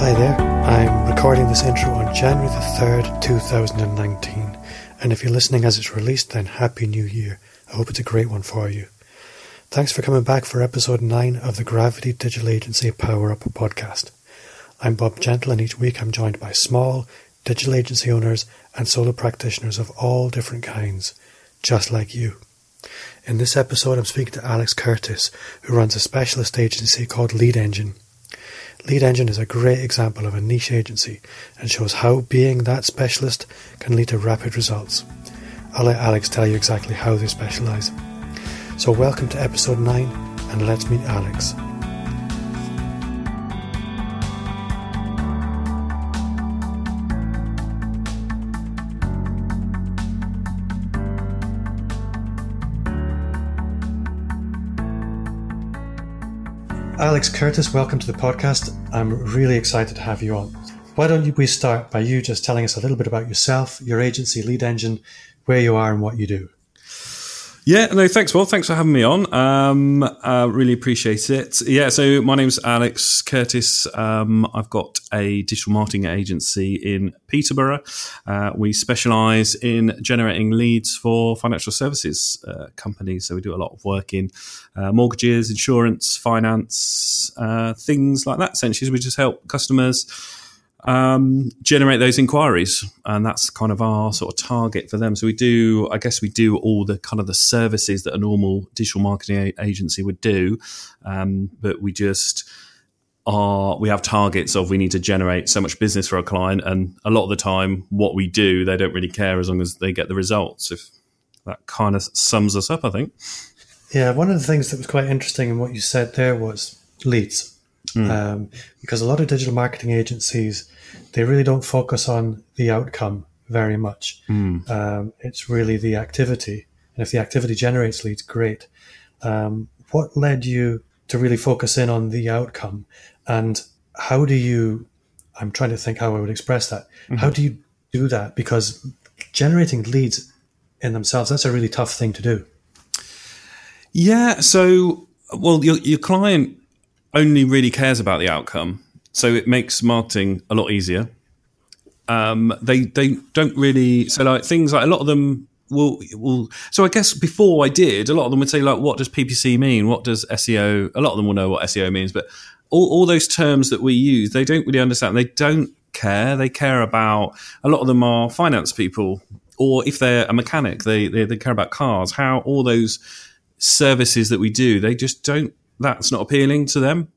Hi there. I'm recording this intro on January the 3rd, 2019. And if you're listening as it's released, then Happy New Year. I hope it's a great one for you. Thanks for coming back for episode 9 of the Gravity Digital Agency Power Up podcast. I'm Bob Gentle, and each week I'm joined by small digital agency owners and solo practitioners of all different kinds, just like you. In this episode, I'm speaking to Alex Curtis, who runs a specialist agency called Lead Engine. Lead Engine is a great example of a niche agency and shows how being that specialist can lead to rapid results. I'll let Alex tell you exactly how they specialise. So, welcome to episode 9 and let's meet Alex. Alex Curtis, welcome to the podcast. I'm really excited to have you on. Why don't we start by you just telling us a little bit about yourself, your agency, Lead Engine, where you are, and what you do? Yeah, no, thanks, Well, Thanks for having me on. Um, uh, really appreciate it. Yeah, so my name's Alex Curtis. Um, I've got a digital marketing agency in Peterborough. Uh, we specialise in generating leads for financial services uh, companies. So we do a lot of work in uh, mortgages, insurance, finance, uh, things like that. Essentially, we just help customers um, generate those inquiries, and that's kind of our sort of target for them. So we do, I guess, we do all the kind of the services that a normal digital marketing agency would do, um, but we just are we have targets of we need to generate so much business for a client, and a lot of the time, what we do, they don't really care as long as they get the results. If that kind of sums us up, I think. Yeah, one of the things that was quite interesting in what you said there was leads. Mm. Um, because a lot of digital marketing agencies, they really don't focus on the outcome very much. Mm. Um, it's really the activity. And if the activity generates leads, great. Um, what led you to really focus in on the outcome? And how do you, I'm trying to think how I would express that. Mm-hmm. How do you do that? Because generating leads in themselves, that's a really tough thing to do. Yeah. So, well, your, your client only really cares about the outcome. So it makes marketing a lot easier. Um, they they don't really so like things like a lot of them will will. So I guess before I did, a lot of them would say like, what does PPC mean? What does SEO? A lot of them will know what SEO means, but all, all those terms that we use, they don't really understand. They don't care. They care about a lot of them are finance people, or if they're a mechanic, they they, they care about cars. How all those services that we do, they just don't that's not appealing to them.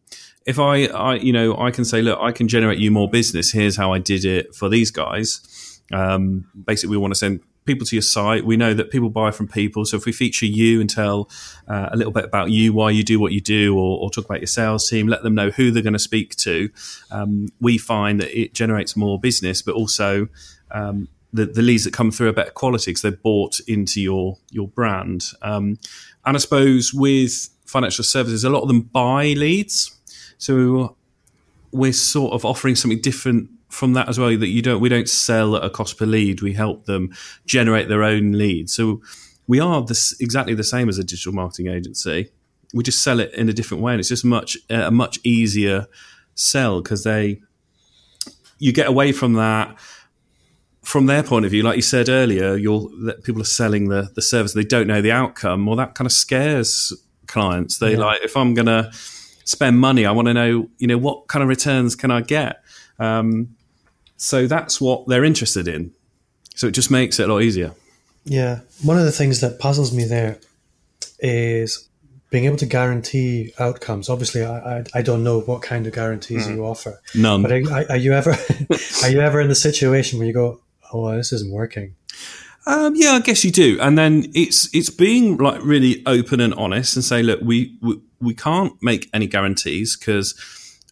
If I, I, you know, I can say, look, I can generate you more business. Here's how I did it for these guys. Um, basically, we want to send people to your site. We know that people buy from people. So if we feature you and tell uh, a little bit about you, why you do what you do, or, or, talk about your sales team, let them know who they're going to speak to, um, we find that it generates more business, but also um, the, the, leads that come through are better quality because they're bought into your your brand. Um, and I suppose with financial services, a lot of them buy leads. So we're sort of offering something different from that as well. That you don't, we don't sell at a cost per lead. We help them generate their own leads. So we are this, exactly the same as a digital marketing agency. We just sell it in a different way, and it's just much a much easier sell because they you get away from that from their point of view, like you said earlier, you're people are selling the the service, they don't know the outcome. Well, that kind of scares clients. They yeah. like if I'm going to spend money, I want to know, you know, what kind of returns can I get? Um, so that's what they're interested in. So it just makes it a lot easier. Yeah. One of the things that puzzles me there is being able to guarantee outcomes. Obviously, I, I, I don't know what kind of guarantees mm. you offer. None. But are, are you ever are you ever in the situation where you go, oh, this isn't working? Um, yeah, I guess you do, and then it's it's being like really open and honest and say, look, we we, we can't make any guarantees because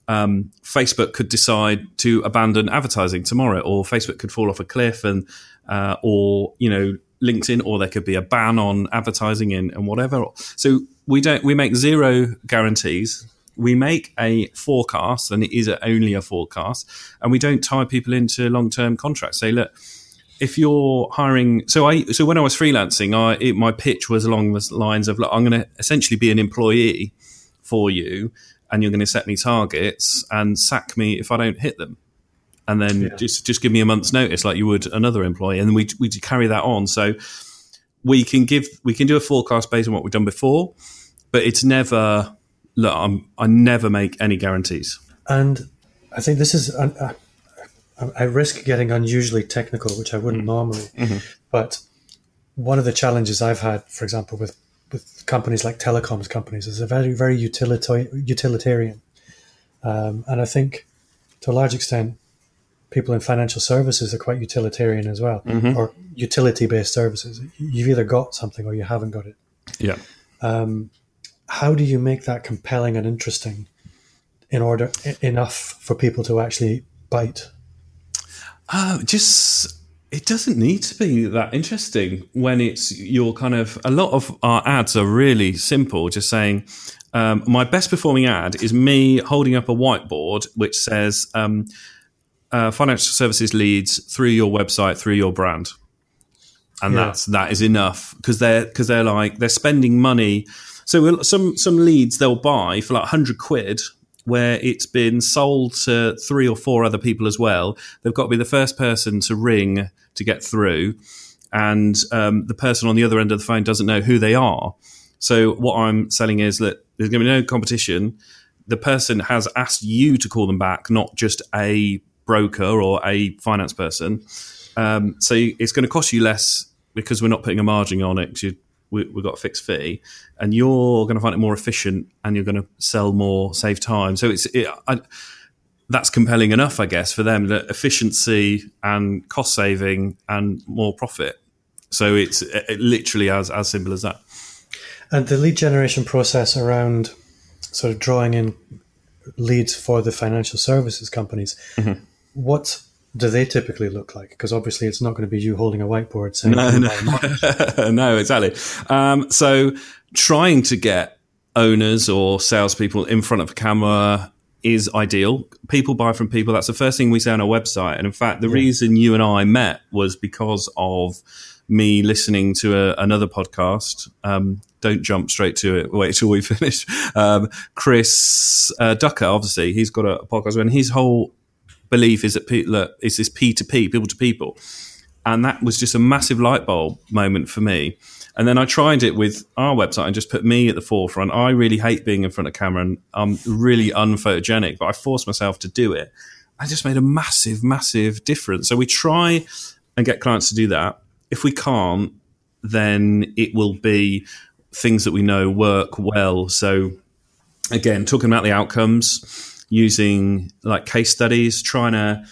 um, Facebook could decide to abandon advertising tomorrow, or Facebook could fall off a cliff, and uh, or you know LinkedIn, or there could be a ban on advertising in and whatever. So we don't we make zero guarantees. We make a forecast, and it is only a forecast, and we don't tie people into long term contracts. Say, look if you're hiring, so I so when I was freelancing, I it, my pitch was along the lines of, look, I'm going to essentially be an employee for you. and you're going to set me targets and sack me if I don't hit them. And then yeah. just just give me a month's notice like you would another employee, and we we carry that on. So we can give we can do a forecast based on what we've done before, but it's never look. I'm, I never make any guarantees. And I think this is uh, I risk getting unusually technical, which I wouldn't mm-hmm. normally. Mm-hmm. But one of the challenges I've had, for example, with with companies like telecoms companies, is a very very utilitarian. utilitarian. Um, and I think to a large extent, people in financial services are quite utilitarian as well, mm-hmm. or utility based services. You've either got something or you haven't got it. Yeah. Um, how do you make that compelling and interesting in order enough for people to actually bite? Uh, just it doesn't need to be that interesting when it's your kind of a lot of our ads are really simple just saying um, my best performing ad is me holding up a whiteboard which says um, uh, financial services leads through your website through your brand and yeah. that's that is enough because they're because they're like they're spending money so some some leads they'll buy for like 100 quid where it's been sold to three or four other people as well they've got to be the first person to ring to get through and um, the person on the other end of the phone doesn't know who they are so what i'm selling is that there's going to be no competition the person has asked you to call them back not just a broker or a finance person. Um, so it's going to cost you less because we're not putting a margin on it. You, we, have got a fixed fee, and you're going to find it more efficient, and you're going to sell more, save time. So it's it, I, that's compelling enough, I guess, for them. That efficiency and cost saving and more profit. So it's it, literally as as simple as that. And the lead generation process around sort of drawing in leads for the financial services companies. Mm-hmm what do they typically look like? Because obviously, it's not going to be you holding a whiteboard saying, "No, no, no, exactly." Um, so, trying to get owners or salespeople in front of a camera is ideal. People buy from people. That's the first thing we say on our website. And in fact, the yeah. reason you and I met was because of me listening to a, another podcast. Um, don't jump straight to it. Wait till we finish. Um, Chris uh, Ducker, obviously, he's got a, a podcast, and his whole belief is that people is this P to P, people to people, and that was just a massive light bulb moment for me. And then I tried it with our website and just put me at the forefront. I really hate being in front of camera and I'm really unphotogenic, but I forced myself to do it. I just made a massive, massive difference. So we try and get clients to do that. If we can't, then it will be things that we know work well. So again, talking about the outcomes using like case studies, trying to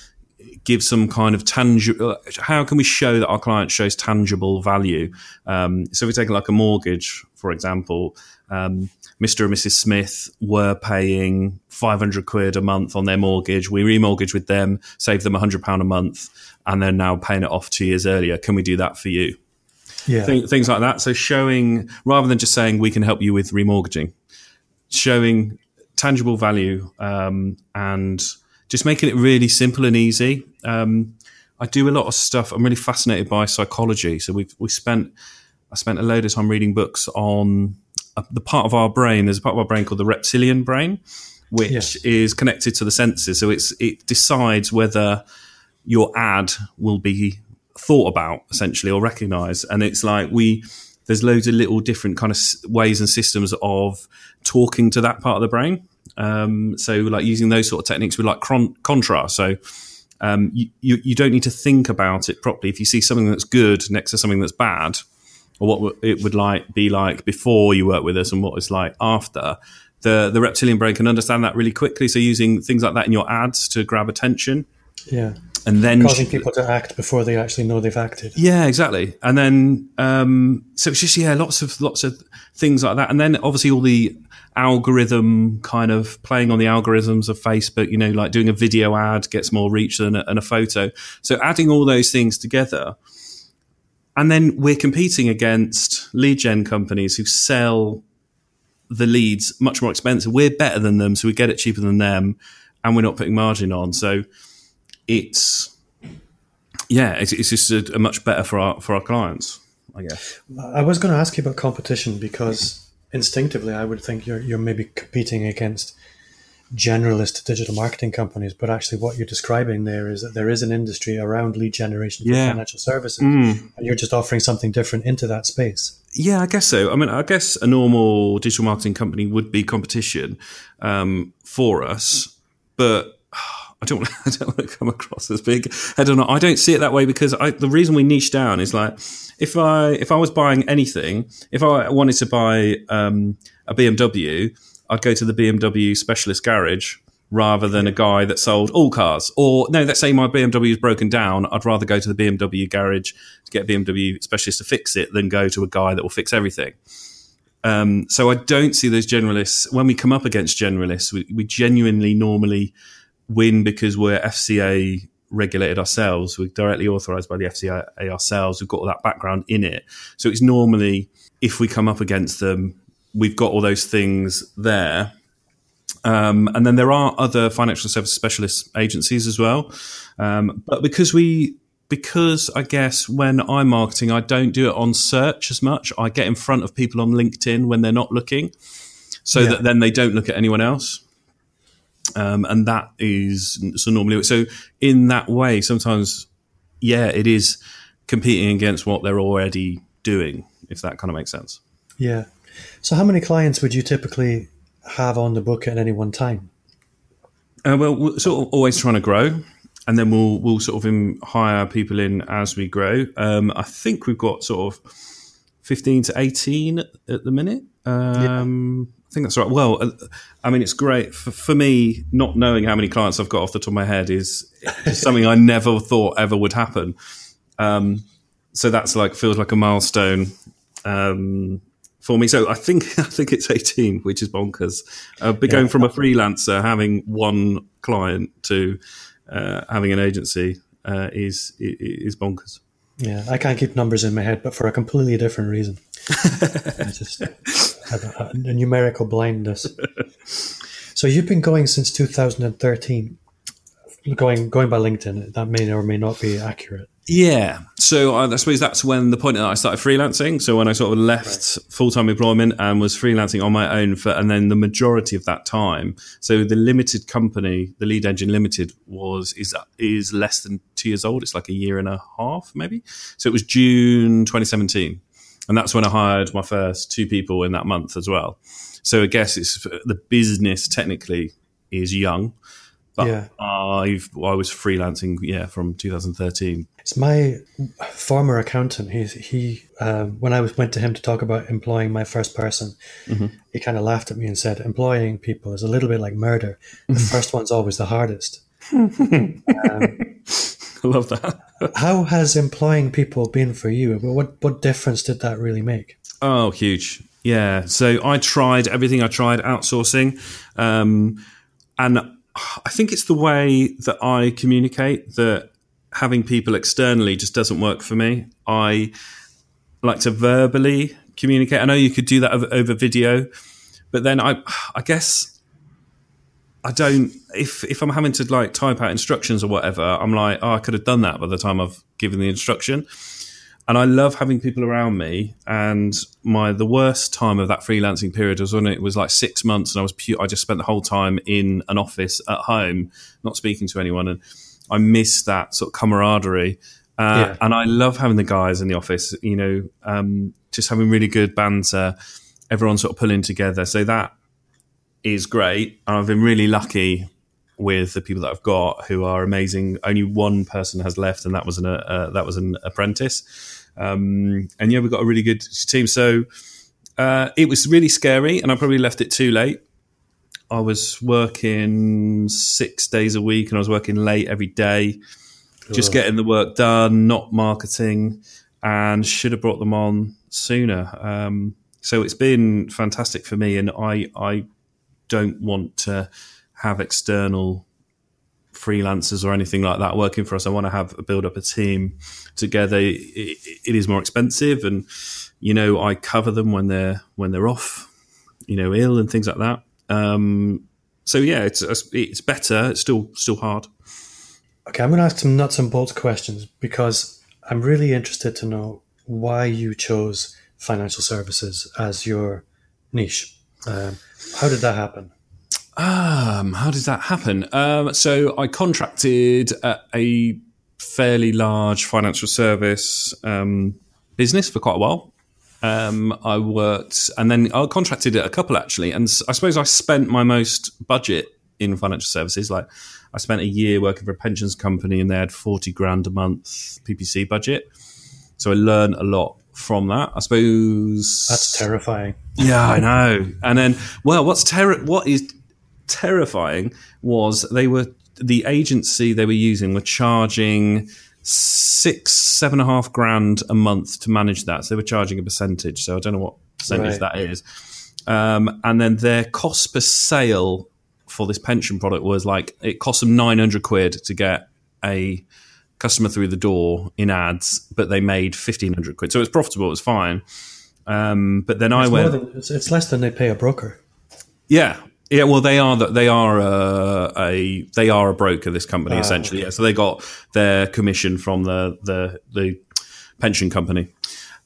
give some kind of tangible. How can we show that our client shows tangible value? Um, so, if we take like a mortgage, for example, um, Mr. and Mrs. Smith were paying 500 quid a month on their mortgage. We remortgage with them, save them 100 pound a month, and they're now paying it off two years earlier. Can we do that for you? Yeah. Th- things like that. So showing rather than just saying we can help you with remortgaging, showing tangible value um, and just making it really simple and easy. Um, I do a lot of stuff. I'm really fascinated by psychology. So we've we spent I spent a load of time reading books on uh, the part of our brain. There's a part of our brain called the reptilian brain, which yes. is connected to the senses. So it's it decides whether your ad will be thought about essentially or recognized. And it's like we there's loads of little different kind of ways and systems of talking to that part of the brain. Um, so like using those sort of techniques with like cron- contrast. So um, you, you, you don't need to think about it properly. If you see something that's good next to something that's bad, or what it would like be like before you work with us and what it's like after, the the reptilian brain can understand that really quickly. So using things like that in your ads to grab attention. Yeah. And then causing people to act before they actually know they've acted. Yeah, exactly. And then um, so it's just yeah, lots of lots of things like that. And then obviously all the algorithm kind of playing on the algorithms of Facebook, you know, like doing a video ad gets more reach than a, than a photo. So adding all those things together. And then we're competing against lead gen companies who sell the leads much more expensive. We're better than them, so we get it cheaper than them, and we're not putting margin on. So it's yeah, it's, it's just a, a much better for our for our clients, I guess. I was going to ask you about competition because instinctively, I would think you're you're maybe competing against generalist digital marketing companies, but actually what you're describing there is that there is an industry around lead generation for Yeah. financial services, Mm. and you're just offering something different into that space. Yeah, I guess so. I mean, I guess a normal digital marketing company would be competition um, for us, but I don't, want, I don't want to come across as big. I don't know. I don't see it that way because I, the reason we niche down is like if I if I was buying anything, if I wanted to buy um, a BMW, I'd go to the BMW specialist garage rather than a guy that sold all cars. Or no, let's say my BMW is broken down, I'd rather go to the BMW garage to get a BMW specialist to fix it than go to a guy that will fix everything. Um, so I don't see those generalists. When we come up against generalists, we, we genuinely normally win because we're FCA regulated ourselves. We're directly authorized by the FCA ourselves. We've got all that background in it. So it's normally, if we come up against them, we've got all those things there. Um, and then there are other financial service specialist agencies as well. Um, but because we, because I guess when I'm marketing, I don't do it on search as much. I get in front of people on LinkedIn when they're not looking, so Yeah. that then they don't look at anyone else. Um, and that is so normally so in that way. Sometimes, yeah, it is competing against what they're already doing. If that kind of makes sense. Yeah. So, how many clients would you typically have on the book at any one time? Uh, well, we're sort of always trying to grow, and then we'll we'll sort of hire people in as we grow. Um, I think we've got sort of fifteen to eighteen at the minute. Um, I think that's right. Well, uh, I mean, it's great for, for me. Not knowing how many clients I've got off the top of my head is, is something I never thought ever would happen. Um, so that's like feels like a milestone um, for me. So I think I think it's eighteen, which is bonkers. Uh, but going from a freelancer having one client to uh, having an agency uh, is is bonkers. Yeah, I can't keep numbers in my head, but for a completely different reason. I just a, a numerical blindness. So you've been going since 2013. Going going by LinkedIn, that may or may not be accurate. Yeah. So I, I suppose that's when the point that I started freelancing. So when I sort of left full time employment and was freelancing on my own for, and then the majority of that time. So the limited company, the Lead Engine Limited, was is is less than two years old. It's like a year and a half, maybe. So it was June 2017, and that's when I hired my first two people in that month as well. So I guess it's the business technically is young. But Yeah. I've I was freelancing, yeah, from 2013. It's my former accountant. He he um, when I was went to him to talk about employing my first person, he kind of laughed at me and said, "Employing people is a little bit like murder. The first one's always the hardest." I love that. How has employing people been for you? What what difference did that really make? Oh, huge. Yeah. So I tried everything. I tried outsourcing. Um, and I think it's the way that I communicate that having people externally just doesn't work for me. I like to verbally communicate. I know you could do that over, over video, but then I, I guess I don't. If if I'm having to like type out instructions or whatever, I'm like, oh, I could have done that by the time I've given the instruction. And I love having people around me. And my the worst time of that freelancing period was when it was like six months, and I was pu- I just spent the whole time in an office at home, not speaking to anyone, and I miss that sort of camaraderie. Uh, Yeah. And I love having the guys in the office. You know, um, just having really good banter, everyone sort of pulling together. So that is great. And I've been really lucky with the people that I've got who are amazing. Only one person has left, and that was an uh, uh, that was an apprentice. Um, and yeah, we've got a really good team. So uh, it was really scary, and I probably left it too late. I was working six days a week, and I was working late every day, just getting the work done, not marketing, and should have brought them on sooner. Um, so it's been fantastic for me, and I I don't want to have external freelancers or anything like that working for us. I want to have build up a team together. It, it is more expensive, and you know I cover them when they're when they're off, you know, ill and things like that. Um, so yeah, it's it's better. It's still still hard. Okay, I'm going to ask some nuts and bolts questions because I'm really interested to know why you chose financial services as your niche. Um, how did that happen? Um, how did that happen? Um, so I contracted a fairly large financial service um, business for quite a while. Um, I worked, and then I contracted at a couple actually, and I suppose I spent my most budget in financial services. Like I spent a year working for a pensions company, and they had forty grand a month PPC budget. So I learned a lot from that. I suppose That's terrifying. Yeah, I know. And then, well, what's terri- what is terrifying was they were the agency they were using were charging six, seven and a half grand a month to manage that. So they were charging a percentage. So I don't know what percentage Right. that is. Um, and then their cost per sale for this pension product was like it cost them 900 quid to get a customer through the door in ads, but they made 1500 quid. So it was profitable, it was fine. Um, but then I went, than, it's, it's less than they pay a broker. yeah, yeah. Well, they are the, they are uh, a they are a broker. This company Ah, essentially. Yeah. So they got their commission from the the the pension company.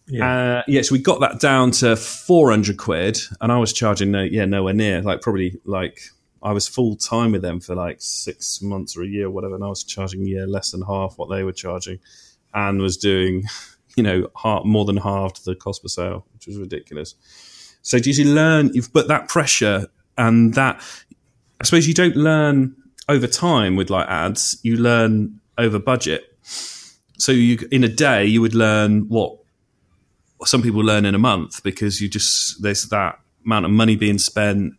Yeah. Uh, yeah, so we got that down to four hundred quid, and I was charging no, yeah, nowhere near. Like probably like I was full time with them for like six months or a year, or whatever, and I was charging yeah less than half what they were charging, and was doing you know half, more than halved the cost per sale, which was ridiculous. So did you learn? You've put that pressure and that. I suppose you don't learn over time with like ads. You learn over budget. So you in a day you would learn what some people learn in a month because you just there's that amount of money being spent.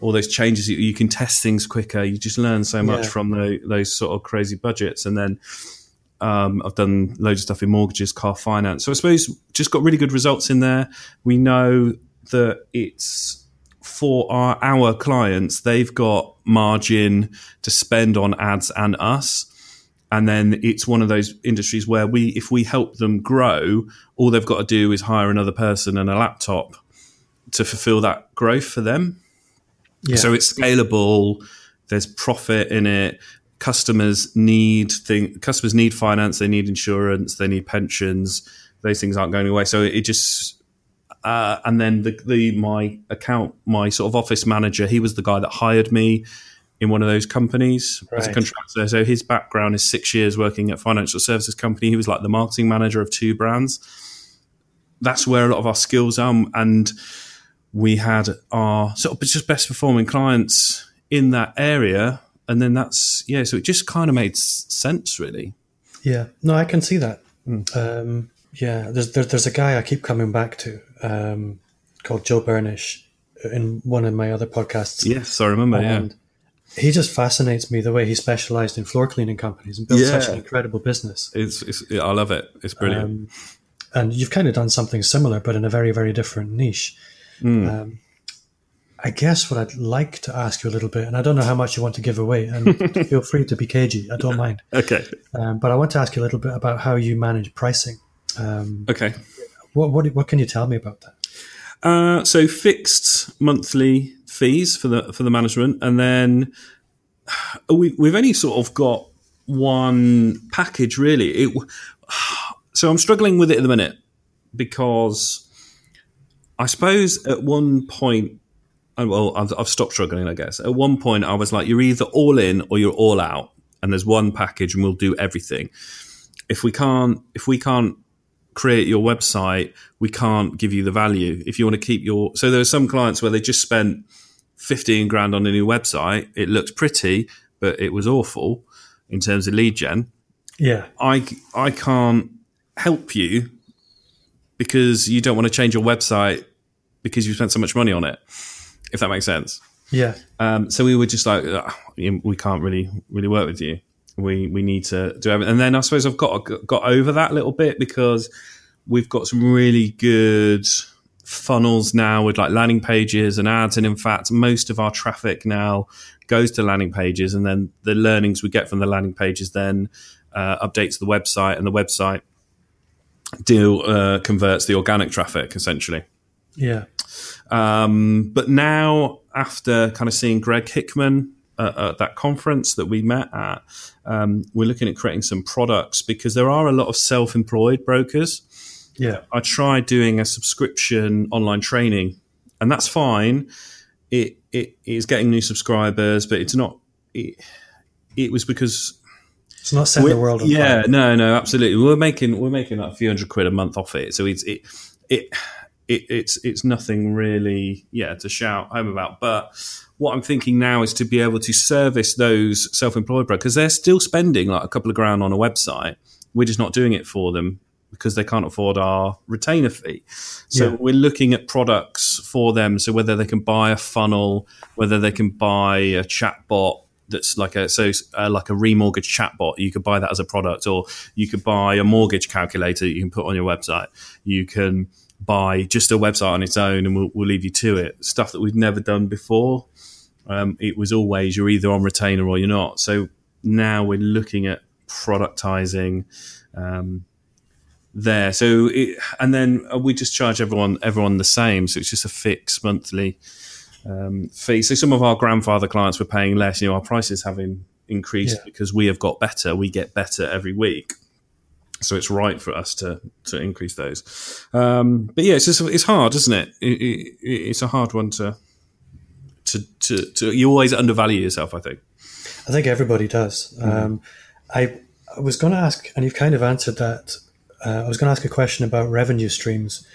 All those changes, you, you can test things quicker. You just learn so much Yeah. from the, those sort of crazy budgets, and then um, I've done loads of stuff in mortgages, car finance. So I suppose just got really good results in there. We know that it's for our our clients. They've got margin to spend on ads and us. And then it's one of those industries where we, if we help them grow, all they've got to do is hire another person and a laptop to fulfill that growth for them. Yeah. So it's scalable. There's profit in it. Customers need thing. Customers need finance. They need insurance. They need pensions. Those things aren't going away. So it just. Uh, and then the, the my account, my sort of office manager, he was the guy that hired me in one of those companies as a contractor. So his background is six years working at financial services company. He was like the marketing manager of two brands. That's where a lot of our skills are, and we had our sort of just best performing clients in that area and then that's yeah so it just kind of made sense really Yeah, no, I can see that. Um, yeah, there's there, there's a guy I keep coming back to um, called Joe Burnish in one of my other podcasts. yes i remember yeah he just fascinates me the way he specialized in floor cleaning companies and built such an incredible business. it's, it's yeah, i love it it's brilliant Um, and you've kind of done something similar, but in a very very different niche. Hmm. Um, I guess what I'd like to ask you a little bit, and I don't know how much you want to give away, and feel free to be cagey. I don't mind. okay Um, but I want to ask you a little bit about how you manage pricing. Um, okay what, what what can you tell me about that? uh, so fixed monthly fees for the for the management and then we, we've only sort of got one package really it, so i'm struggling with it at the minute because I suppose at one point, well, I've, I've stopped struggling, I guess. At one point, I was like, you're either all in or you're all out, and there's one package, and we'll do everything. If we can't, if we can't create your website, we can't give you the value. If you want to keep your, so there are some clients where they just spent fifteen grand on a new website. It looked pretty, but it was awful in terms of lead gen. Yeah, I I can't help you because you don't want to change your website because you spent so much money on it. If that makes sense. yeah, Um, so we were just like, we can't really really work with you. We we need to do everything. And then I suppose I've got got over that a little bit because we've got some really good funnels now with like landing pages and ads. And in fact, most of our traffic now goes to landing pages, and then the learnings we get from the landing pages then uh, updates the website, and the website deal uh, converts the organic traffic essentially. yeah, Um, but now, after kind of seeing Greg Hickman uh, at that conference that we met at, um, we're looking at creating some products because there are a lot of self employed brokers. yeah, I tried doing a subscription online training, and that's fine it it is getting new subscribers, but it's not. It, it was because it's not setting the world on yeah, fire. no, no, absolutely. We're making we're making like a few hundred quid a month off it, so it's it it. It, it's it's nothing really yeah to shout home about but what i'm thinking now is to be able to service those self-employed because they're still spending like a couple of grand on a website we're just not doing it for them because they can't afford our retainer fee. So Yeah. we're looking at products for them. So whether they can buy a funnel, whether they can buy a chatbot that's like a so uh, like a remortgage chatbot, you could buy that as a product, or you could buy a mortgage calculator you can put on your website. You can buy just a website on its own, and we'll, we'll leave you to it. Stuff that we've never done before. Um, it was always you're either on retainer or you're not. So now we're looking at productizing um, there. So it, and then we just charge everyone everyone the same. So it's just a fixed monthly um, fee. So some of our grandfather clients were paying less. You know, our prices having increased Yeah. because we have got better. We get better every week. So it's right for us to to increase those. Um, but yeah, it's just it's hard, isn't it? It, it? It's a hard one to to to, to you always undervalue yourself. I think. I think everybody does. Um, I, I was going to ask, and you've kind of answered that. Uh, I was going to ask a question about revenue streams.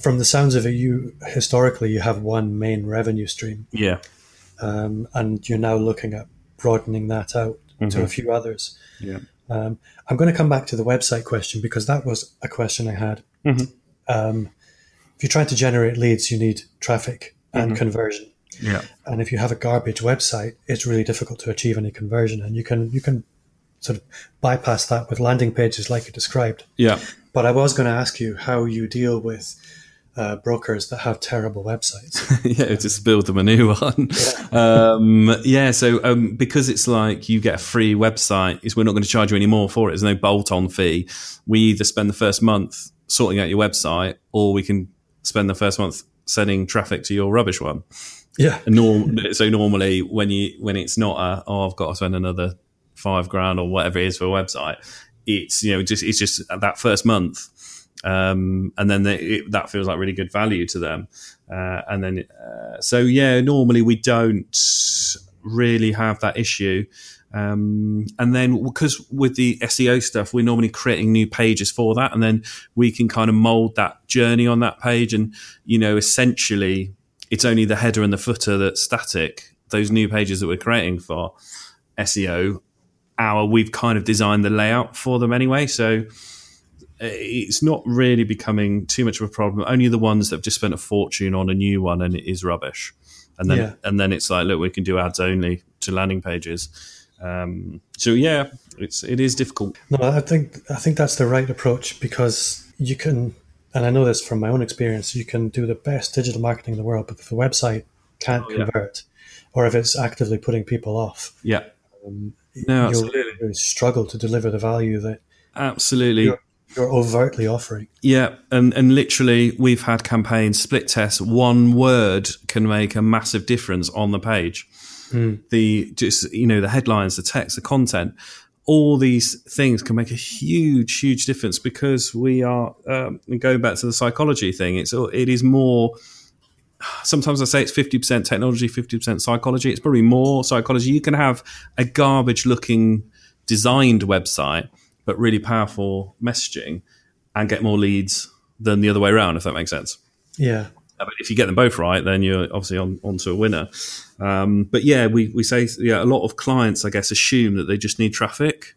From the sounds of it, you historically you have one main revenue stream, Yeah. um, and you're now looking at broadening that out to a few others. Yeah. Um, I'm going to come back to the website question because that was a question I had. Um, if you're trying to generate leads, you need traffic and conversion. Yeah. And if you have a garbage website, it's really difficult to achieve any conversion. And you can you can sort of bypass that with landing pages like you described. Yeah. But I was going to ask you how you deal with uh, brokers that have terrible websites. yeah, just build them a new one. Um, yeah, so um, because it's like you get a free website, is we're not going to charge you any more for it. There's no bolt-on fee. We either spend the first month sorting out your website, or we can spend the first month sending traffic to your rubbish one. yeah, norm- so normally when you when it's not a oh I've got to spend another five grand or whatever it is for a website, it's you know just it's just that first month, um, and then they, it, that feels like really good value to them, uh, and then uh, so yeah normally we don't really have that issue. Um, and then because with the SEO stuff, we're normally creating new pages for that, and then we can kind of mold that journey on that page. And you know, essentially, it's only the header and the footer that's static. Those new pages that we're creating for SEO, our we've kind of designed the layout for them anyway. So it's not really becoming too much of a problem. Only the ones that have just spent a fortune on a new one and it is rubbish. And then Yeah. and then it's like, look, we can do ads only to landing pages. Um, so yeah, it's it is difficult. no, I think I think that's the right approach because you can, and I know this from my own experience. You can do the best digital marketing in the world, but if the website can't yeah. convert, or if it's actively putting people off, Yeah, um, No, you'll absolutely. really struggle to deliver the value that absolutely. You're overtly offering. Yeah, and and literally, we've had campaigns split tests. One word can make a massive difference on the page. The just you know the headlines, the text, the content, all these things can make a huge, huge difference because we are um, going back to the psychology thing. It's it is more. Sometimes I say it's fifty percent technology, fifty percent psychology. It's probably more psychology. You can have a garbage-looking designed website, but really powerful messaging, and get more leads than the other way around, if that makes sense. Yeah, Uh, But if you get them both right, then you're obviously on, on to a winner. Um, but yeah, we, we say yeah, a lot of clients, I guess, assume that they just need traffic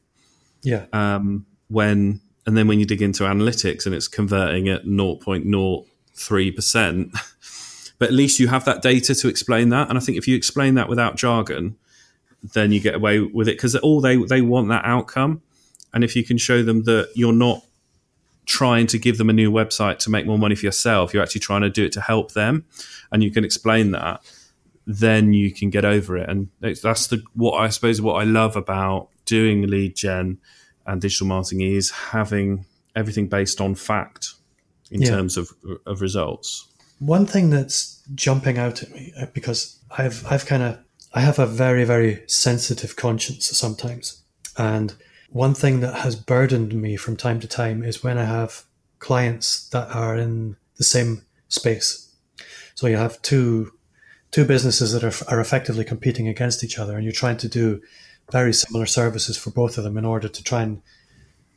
yeah, um, when, and then when you dig into analytics and it's converting at 0.03%, but at least you have that data to explain that. And I think if you explain that without jargon, then you get away with it because all they they want that outcome. And if you can show them that you're not trying to give them a new website to make more money for yourself, you're actually trying to do it to help them, and you can explain that, then you can get over it. And it's- that's the what I suppose what I love about doing lead gen and digital marketing is having everything based on fact in Yeah. terms of of results. One thing that's jumping out at me uh, because I've I've kind of I have a very very sensitive conscience sometimes, and one thing that has burdened me from time to time is when I have clients that are in the same space. So you have two two businesses that are, are effectively competing against each other, and you're trying to do very similar services for both of them in order to try and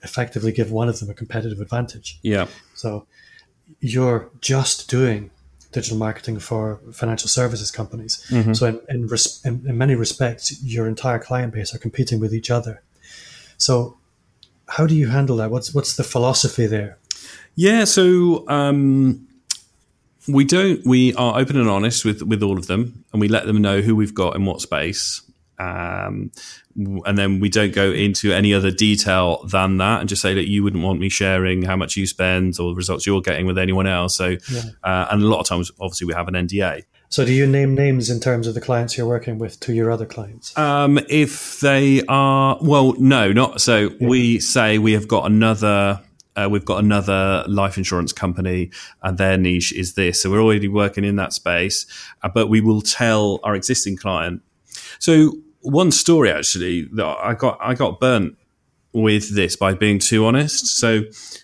effectively give one of them a competitive advantage. Yeah. So you're just doing digital marketing for financial services companies. Mm-hmm. So in in, res- in, in many respects, your entire client base are competing with each other. So how do you handle that? What's what's the philosophy there? Yeah, so um, we don't. We are open and honest with with all of them, and we let them know who we've got in what space. Um, and then we don't go into any other detail than that and just say that you wouldn't want me sharing how much you spend or the results you're getting with anyone else. So, yeah. uh, and a lot of times, obviously, we have an NDA. So, do you name names in terms of the clients you're working with to your other clients? Um, if they are, well, no, not so. Yeah. We say we have got another uh, we've got another life insurance company and their niche is this. So we're already working in that space, uh, but we will tell our existing client. So one story actually that I got I got burnt with this by being too honest. So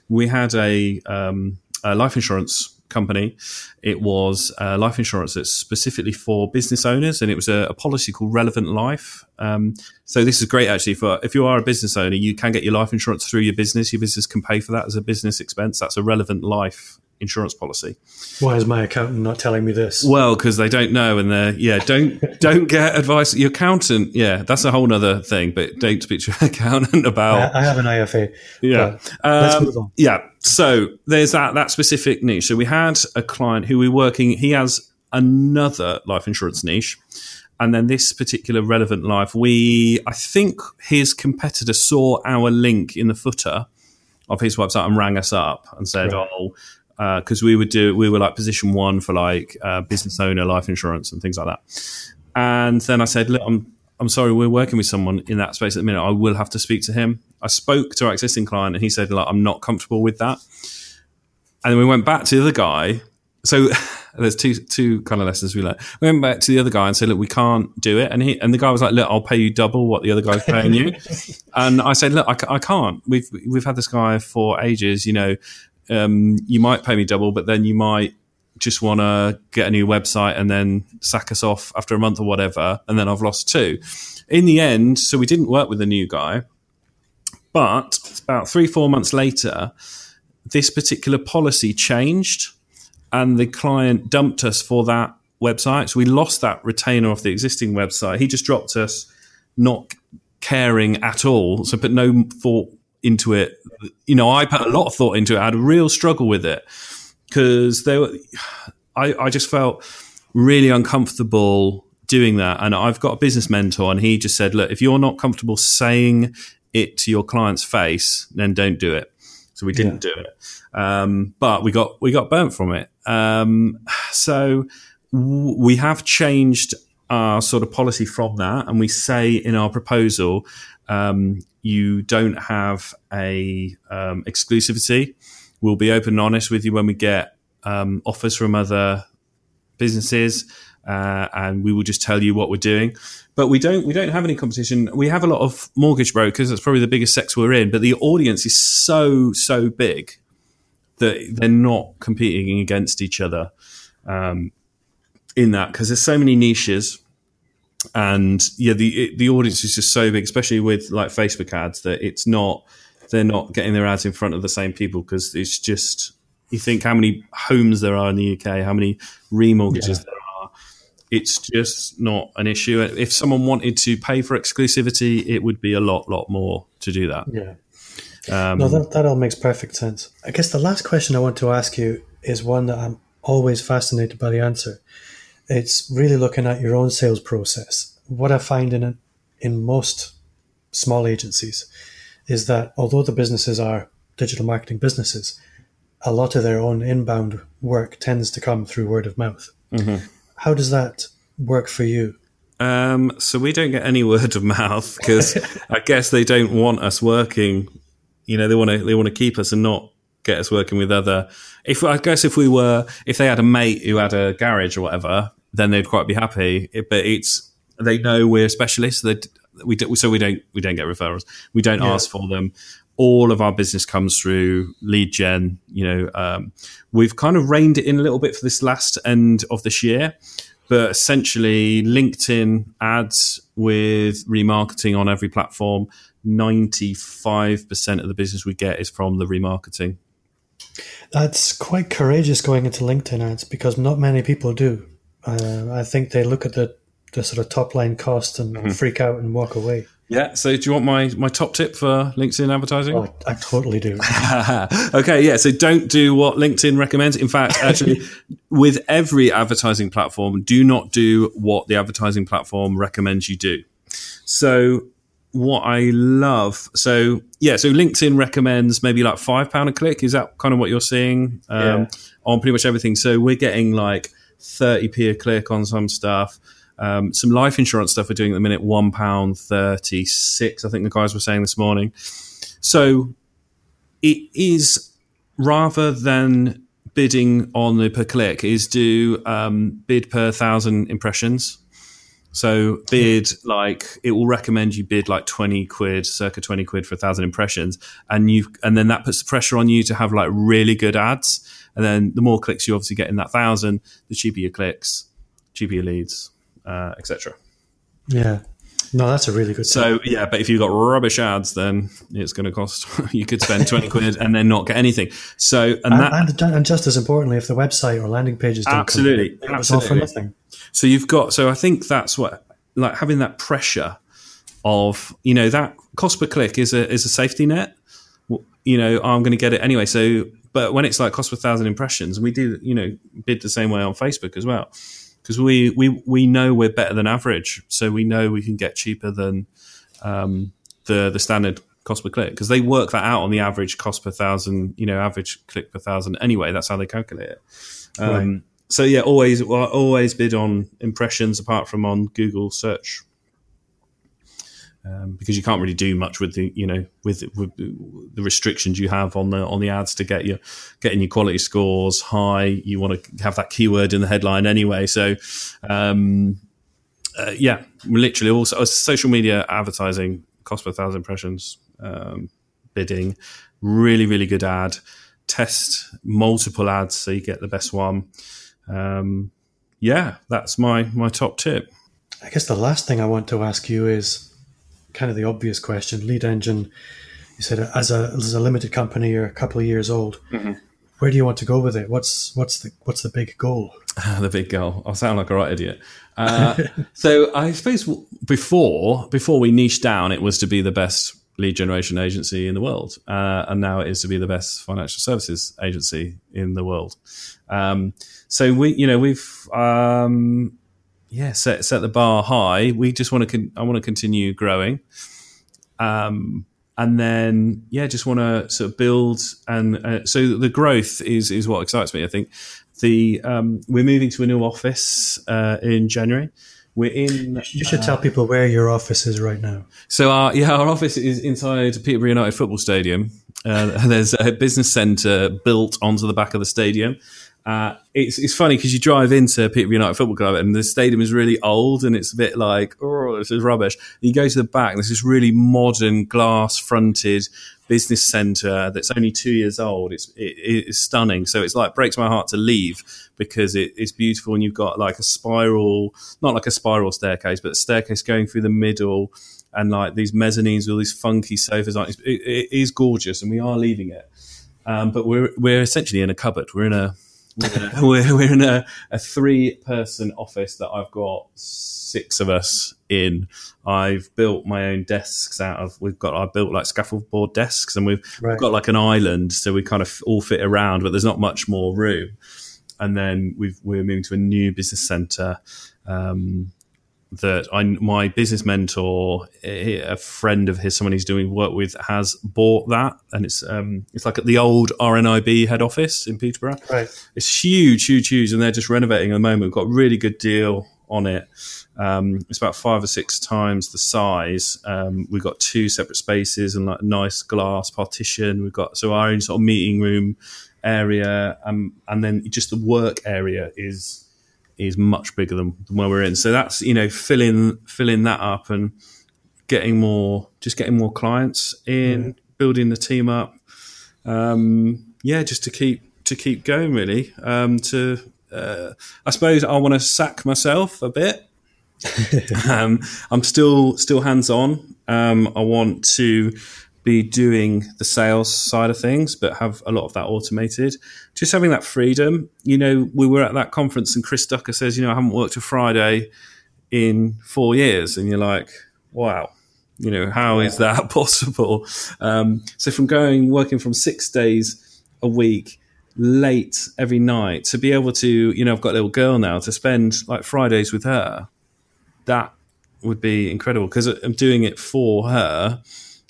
we had a, um, a life insurance company. It was uh, life insurance that's specifically for business owners, and it was a, a policy called Relevant Life. Um, so this is great actually for if you are a business owner, you can get your life insurance through your business. Your business can pay for that as a business expense. That's a Relevant Life insurance policy. Why is my accountant not telling me this? Well, because they don't know, and they're yeah, don't don't get advice. Your accountant, yeah, that's a whole other thing. But don't speak to your accountant about. I, I have an IFA. Yeah, um, let's move on. Yeah, so there's that that specific niche. So we had a client who we were working. He has another life insurance niche. And then this particular relevant life, we I think his competitor saw our link in the footer of his website and rang us up and said, right. "Oh, because uh, we would do we were like position one for like uh, business owner life insurance and things like that. And then I said, look, I'm I'm sorry, we're working with someone in that space at the minute. I will have to speak to him. I spoke to our existing client, and he said, like, I'm not comfortable with that. And then we went back to the other guy. So there's two two kind of lessons we learned. We went back to the other guy and said, look, we can't do it. And he and the guy was like, look, I'll pay you double what the other guy's paying you. and I said, look, I, I can't. We've we've had this guy for ages. You know, um, you might pay me double, but then you might just want to get a new website and then sack us off after a month or whatever, and then I've lost two. In the end, so we didn't work with the new guy, but about three, four months later, this particular policy changed, and the client dumped us for that website. So we lost that retainer off the existing website. He just dropped us, not caring at all. So, put no thought into it. You know, I put a lot of thought into it. I had a real struggle with it because there, I, I just felt really uncomfortable doing that. And I've got a business mentor, and he just said, "Look, if you're not comfortable saying it to your client's face, then don't do it." So we didn't yeah. do it, um, but we got we got burnt from it. Um, so w- we have changed our sort of policy from that, and we say in our proposal um, you don't have a um, exclusivity. We'll be open and honest with you when we get um, offers from other businesses, uh, and we will just tell you what we're doing. But we don't we don't have any competition. We have a lot of mortgage brokers. That's probably the biggest sector we're in. But the audience is so so big that they're not competing against each other um, in that because there's so many niches and yeah, the the audience is just so big, especially with like Facebook ads, that it's not they're not getting their ads in front of the same people because it's just you think how many homes there are in the UK, how many remortgages yeah. there are. It's just not an issue. If someone wanted to pay for exclusivity, it would be a lot, lot more to do that. Yeah. Um, no, that, that all makes perfect sense. I guess the last question I want to ask you is one that I'm always fascinated by the answer it's really looking at your own sales process. What I find in in most small agencies is that although the businesses are digital marketing businesses, a lot of their own inbound work tends to come through word of mouth. Mm-hmm. How does that work for you? Um, so we don't get any word of mouth because I guess they don't want us working. You know, they want to they want to keep us and not get us working with other. If I guess if we were, if they had a mate who had a garage or whatever, then they'd quite be happy. It, but it's they know we're specialists. That we do, so we don't we don't get referrals. We don't yeah. ask for them. All of our business comes through lead gen. You know, um, we've kind of reined it in a little bit for this last end of this year but essentially, LinkedIn ads with remarketing on every platform. Ninety-five percent of the business we get is from the remarketing. That's quite courageous going into LinkedIn ads because not many people do. Uh, I think they look at the, the sort of top line cost and mm-hmm. freak out and walk away. Yeah. So, do you want my my top tip for LinkedIn advertising? Oh, I totally do. okay. Yeah. So, don't do what LinkedIn recommends. In fact, actually, with every advertising platform, do not do what the advertising platform recommends you do. So, what I love, so yeah, so LinkedIn recommends maybe like five pound a click. Is that kind of what you're seeing um, yeah. on pretty much everything? So, we're getting like thirty p a click on some stuff. Um, some life insurance stuff we're doing at the minute, one pound thirty six. I think the guys were saying this morning. So it is rather than bidding on the per click is do um, bid per thousand impressions. So bid like it will recommend you bid like twenty quid, circa twenty quid for a thousand impressions, and you and then that puts the pressure on you to have like really good ads. And then the more clicks you obviously get in that thousand, the cheaper your clicks, cheaper your leads uh, etc. Yeah. No, that's a really good. So tip. yeah, but if you've got rubbish ads, then it's going to cost. you could spend twenty quid and then not get anything. So and, and, that, and, and just as importantly, if the website or landing pages don't absolutely, come, absolutely. for nothing. So you've got. So I think that's what like having that pressure of you know that cost per click is a is a safety net. You know, I'm going to get it anyway. So, but when it's like cost per thousand impressions, we do you know bid the same way on Facebook as well because we, we we know we're better than average, so we know we can get cheaper than um, the the standard cost per click because they work that out on the average cost per thousand, you know, average click per thousand. Anyway, that's how they calculate it. Um, right. So yeah, always always bid on impressions apart from on Google search um, because you can't really do much with the you know with, with, the restrictions you have on the on the ads to get your getting your quality scores high. You want to have that keyword in the headline anyway. So um, uh, yeah, literally also uh, social media advertising cost per thousand impressions um, bidding really really good ad test multiple ads so you get the best one um, yeah that's my my top tip i guess the last thing i want to ask you is kind of the obvious question. Lead Engine, you said as a as a limited company, you're a couple of years old. Mm-hmm. Where do you want to go with it? What's what's the what's the big goal? the big goal. I sound like a right idiot. Uh, so I suppose before before we niche down, it was to be the best lead generation agency in the world, uh, and now it is to be the best financial services agency in the world. Um, so we, you know, we've um, yeah set set the bar high. We just want to con- I want to continue growing, um, and then yeah, just want to sort of build and uh, so the growth is is what excites me. I think the um, we're moving to a new office uh, in January. We're in. You should uh, tell people where your office is right now. So our yeah, our office is inside Peterborough United Football Stadium. Uh, there's a business centre built onto the back of the stadium. Uh, it's it's funny because you drive into Peterborough United Football Club and the stadium is really old and it's a bit like oh this is rubbish. And you go to the back and there's this really modern glass fronted business centre that's only two years old. It's it, it's stunning. So it's like breaks my heart to leave because it, it's beautiful and you've got like a spiral, not like a spiral staircase, but a staircase going through the middle and like these mezzanines with all these funky sofas. It, it is gorgeous and we are leaving it. Um, but we're we're essentially in a cupboard. We're in a we're, we're in a, a three person office that I've got six of us in. I've built my own desks out of, we've got, I built like scaffold board desks and we've right. got like an island. So we kind of all fit around, but there's not much more room. And then we've, we're moving to a new business center. Um, that I, my business mentor, a friend of his, someone he's doing work with, has bought that, and it's um, it's like at the old RNIB head office in Peterborough. Right, it's huge, huge, huge, and they're just renovating at the moment. We've got a really good deal on it. Um, it's about five or six times the size. Um, we've got two separate spaces and like nice glass partition. We've got so our own sort of meeting room area, um, and then just the work area is is much bigger than, than where we're in. So that's you know filling filling that up and getting more, just getting more clients in, building the team up. Um, yeah, just to keep to keep going really. Um, to uh, I suppose I want to sack myself a bit. um, I'm still still hands on. Um, I want to be doing the sales side of things, but have a lot of that automated. Just having that freedom. You know, we were at that conference, and Chris Ducker says, "You know, I haven't worked a Friday in four years," and you're like, "Wow." You know, how is that possible? Um, so from going working from six days a week late every night to be able to, you know, I've got a little girl now to spend like Fridays with her. That would be incredible because I'm doing it for her,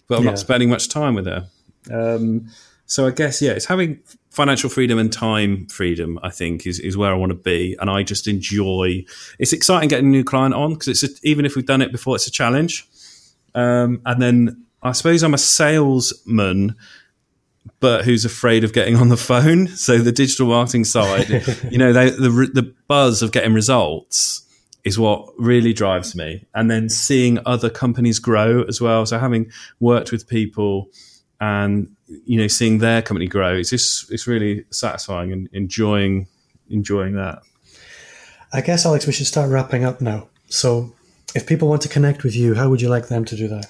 but I'm Yeah. not spending much time with her. Um, so I guess yeah, it's having financial freedom and time freedom. I think is is where I want to be, and I just enjoy. It's exciting getting a new client on because it's a, even if we've done it before, it's a challenge. Um, and then I suppose I'm a salesman, but who's afraid of getting on the phone. So the digital marketing side, you know, they, the the buzz of getting results is what really drives me. And then seeing other companies grow as well. So having worked with people and you know seeing their company grow, it's just it's really satisfying and enjoying enjoying that. I guess, Alex, we should start wrapping up now. So, if people want to connect with you, how would you like them to do that?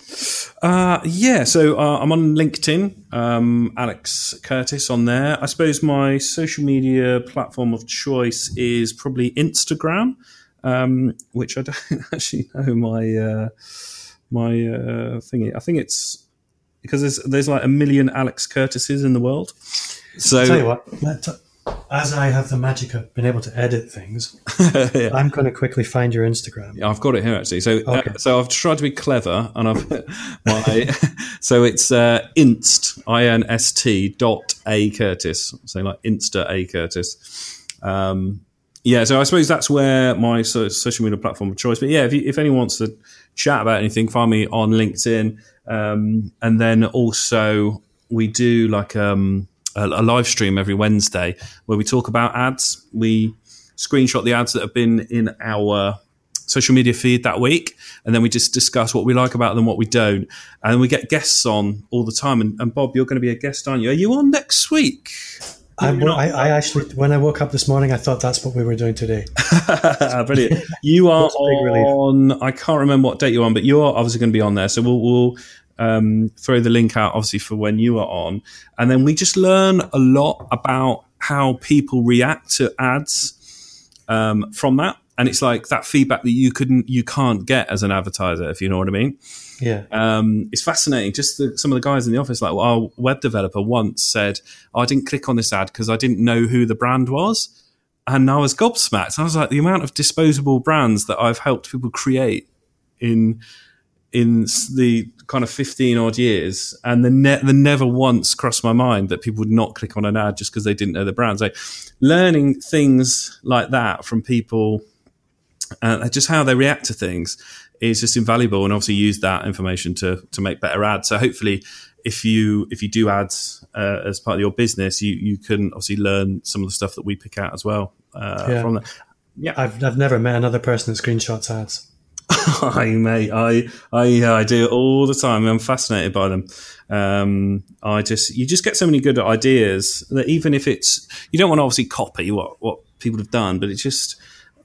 Uh, yeah, so uh, I'm on LinkedIn, um, Alex Curtis on there. I suppose my social media platform of choice is probably Instagram, um, which I don't actually know my uh, my uh, thingy. I think it's because there's there's like a million Alex Curtises in the world. So Tell you what, let- as I have the magic of being able to edit things, yeah. I'm going to quickly find your Instagram. Yeah, I've got it here actually. So, Okay. uh, so I've tried to be clever, and I've my so it's uh, inst i n s t dot a Curtis. So like Insta a Curtis. Um, yeah, so I suppose that's where my so, social media platform of choice. But yeah, if, you, if anyone wants to chat about anything, find me on LinkedIn, um, and then also we do like um, a, a live stream every Wednesday where we talk about ads. We screenshot the ads that have been in our social media feed that week, and then we just discuss what we like about them, what we don't, and we get guests on all the time. And, and Bob, you're going to be a guest, aren't you? Are you on next week? I, I, I actually, when I woke up this morning, I thought that's what we were doing today. Brilliant. You are relief. on. I can't remember what date you're on, but you are obviously going to be on there. So we'll, we'll um, throw the link out, obviously, for when you are on, and then we just learn a lot about how people react to ads um, from that. And it's like that feedback that you couldn't, you can't get as an advertiser, if you know what I mean. Yeah. um, it's fascinating. Just the, some of the guys in the office, like our web developer once said, oh, I didn't click on this ad because I didn't know who the brand was. And I was gobsmacked. I was like, the amount of disposable brands that I've helped people create in in the kind of 15 odd years and the, ne- the never once crossed my mind that people would not click on an ad just because they didn't know the brand. So learning things like that from people uh, just how they react to things is just invaluable and obviously use that information to to make better ads so hopefully if you if you do ads uh, as part of your business you you can obviously learn some of the stuff that we pick out as well uh, Yeah. from that I've, I've never met another person that screenshots ads. I mate, I I I do it all the time. I'm fascinated by them. Um, I just you just get so many good ideas that even if it's you don't want to obviously copy what what people have done, but it's just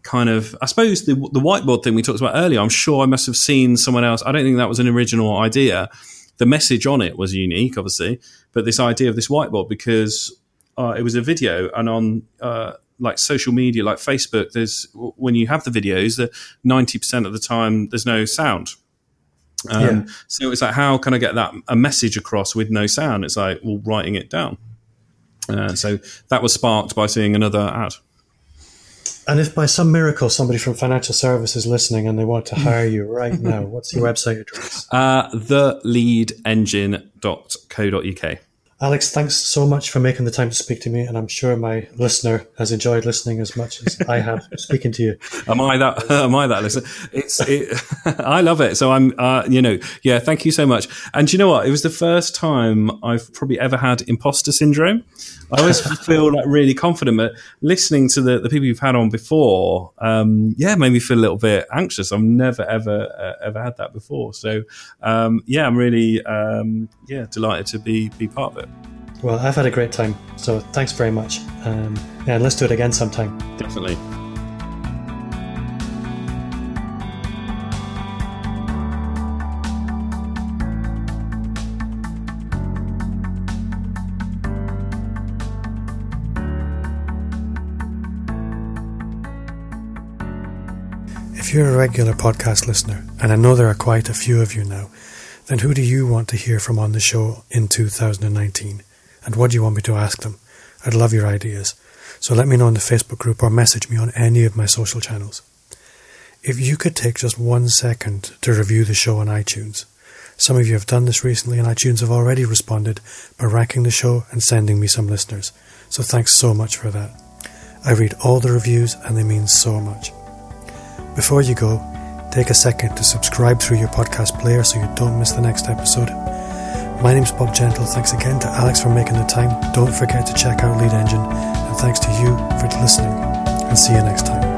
kind of I suppose the the whiteboard thing we talked about earlier. I'm sure I must have seen someone else. I don't think that was an original idea. The message on it was unique, obviously, but this idea of this whiteboard because uh, it was a video and on uh, like social media like facebook there's when you have the videos the 90% of the time there's no sound um, Yeah. so it's like how can i get that a message across with no sound it's like well writing it down uh, so that was sparked by seeing another ad And if by some miracle somebody from financial services is listening and they want to hire you right now, what's your website address? uh, theleadengine.co.uk Alex, thanks so much for making the time to speak to me, and I'm sure my listener has enjoyed listening as much as I have speaking to you. Am I that? Am I that listener? It's. It, I love it. So I'm. Uh, you know. Yeah. Thank you so much. And you know what? It was the first time I've probably ever had imposter syndrome. I always feel like really confident, but listening to the, the people you've had on before, um, yeah, made me feel a little bit anxious. I've never ever uh, ever had that before. So um, yeah, I'm really um, yeah delighted to be be part of it. Well, I've had a great time, so thanks very much. Um, and let's do it again sometime. Definitely. If you're a regular podcast listener, and I know there are quite a few of you now, then who do you want to hear from on the show in 2019? And what do you want me to ask them? I'd love your ideas. So let me know in the Facebook group or message me on any of my social channels. If you could take just one second to review the show on iTunes. Some of you have done this recently, and iTunes have already responded by ranking the show and sending me some listeners. So thanks so much for that. I read all the reviews, and they mean so much. Before you go, take a second to subscribe through your podcast player so you don't miss the next episode. My name's Bob Gentle. Thanks again to Alex for making the time. Don't forget to check out Lead Engine, and thanks to you for listening. And see you next time.